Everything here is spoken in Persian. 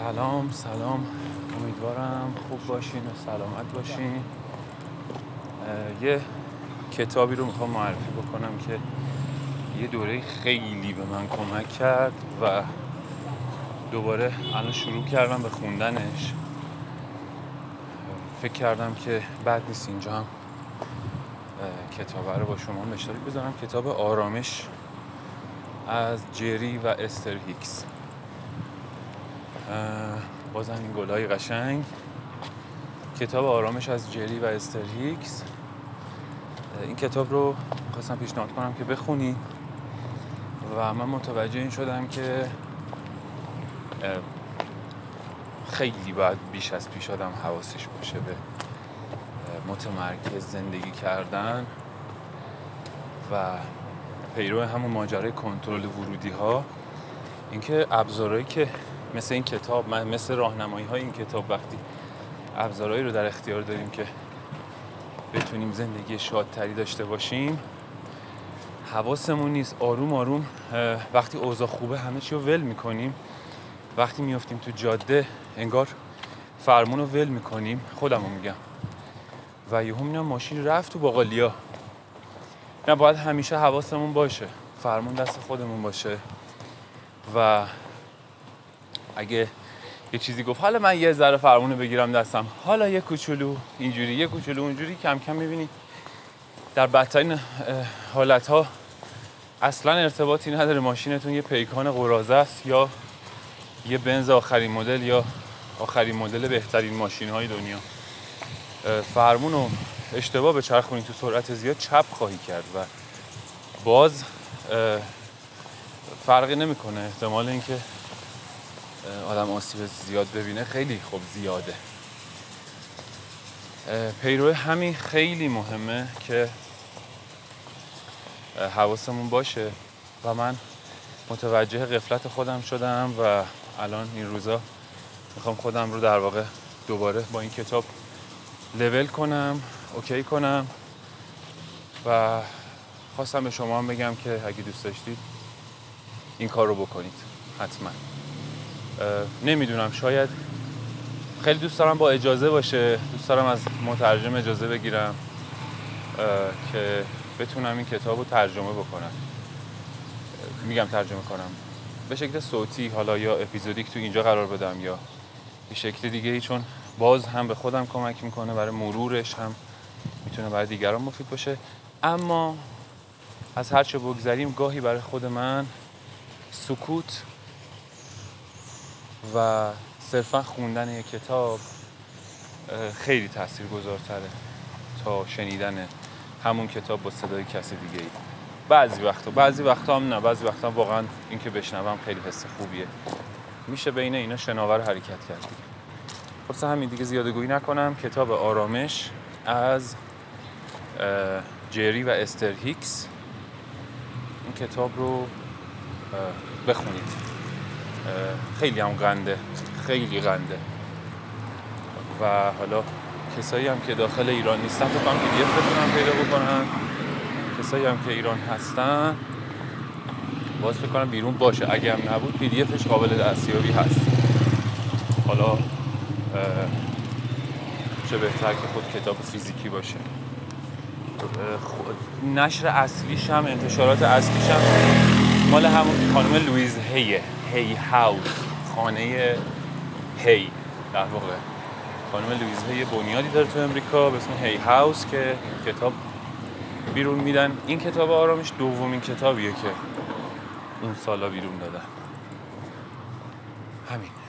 سلام سلام. امیدوارم خوب باشین و سلامت باشین. یه کتابی رو می‌خوام معرفی بکنم که یه دوره خیلی به من کمک کرد و دوباره الان شروع کردم به خوندنش. فکر کردم که بعد نیست اینجا هم کتاب رو با شما اشتراک بذارم. کتاب آرامش از جری و استر هیکس. بازم این گلای قشنگ. کتاب آرامش از جری و استر هیکس. این کتاب رو خواستم پیشنهاد کنم که بخونی. و من متوجه این شدم که خیلی باید بیش از پیش آدم حواسش باشه به متمرکز زندگی کردن و پیرو همون ماجرای کنترل ورودی ها اینکه ابزارهایی که مثل این کتاب مثل راهنمایی های این کتاب وقتی ابزارهایی رو در اختیار داریم که بتونیم زندگی شادتری داشته باشیم حواسمون نیست. آروم آروم وقتی اوضاع خوبه همه چی رو ول می‌کنیم. وقتی میفتیم تو جاده انگار فرمون رو ول می‌کنیم. خودم رو میگم. و یهو می‌بینم ماشین رفت تو باقالیا. نه باید همیشه حواسمون باشه. فرمون دست خودمون باشه. و اگه یه چیزی گفت. حالا من یه ذره فرمون بگیرم دستم. حالا یه کوچولو اینجوری یه کوچولو اونجوری کم کم می‌بینی در بدترین حالت ها اصلا ارتباطی نداره. ماشینتون یه پیکان قرازه است یا یه بنز آخرین مدل یا آخرین مدل بهترین ماشین های دنیا. فرمون رو اشتباه به چرخونی تو سرعت زیاد چپ خواهی کرد و باز فرقی نمی‌کنه. احتمال اینکه آدم آسیب زیاد ببینه خیلی خوب زیاده. پیرو همین خیلی مهمه که حواسمون باشه و من متوجه قفلت خودم شدم و الان این روزا می‌خوام خودم رو در واقع دوباره با این کتاب لول کنم اوکی کنم و خواستم به شما هم بگم که اگه دوست داشتید این کار رو بکنید حتما. نمی‌دونم شاید خیلی دوست دارم با اجازه باشه دوست دارم از مترجم اجازه بگیرم که بتونم این کتاب رو ترجمه بکنم. میگم ترجمه کنم. به شکل صوتی حالا یا اپیزودیک تو اینجا قرار بدم یا به شکل دیگه ای چون باز هم به خودم کمک می‌کنه برای مرورش هم می‌تونه برای دیگران مفید باشه. اما از هر چه بگذریم گاهی برای خود من سکوت و صرفا خوندن یک کتاب خیلی تأثیر گذارتره تا شنیدن همون کتاب با صدای کسی دیگه ای بعضی وقتا بعضی وقتا هم نه. بعضی وقتا واقعا اینکه بشنوم خیلی حس خوبیه. میشه بین اینا شناور حرکت کرد خلاص همین دیگه زیاده گویی نکنم. کتاب آرامش از جری و استر هیکس. این کتاب رو بخونید. خیلی هم غنده خیلی غنده و حالا کسایی هم که داخل ایران نیستن فکر کنم پی بتونن پیدا بکنن. کسایی هم که ایران هستن باز فکر کنم بیرون باشه. اگه هم نبود پی دی افش قابل دستیابی هست. حالا چه بهتر که خود کتاب فیزیکی باشه. نشر اصلیش هم انتشارات اصلیش هم مال همون خانم لویز هیه. Hay House خانه هی در واقع. خانم لویز هی بنیادی داره تو امریکا به اسم Hay House که کتاب بیرون میدن. این کتاب آرامش دومین کتابیه که اون سالا بیرون دادن همین.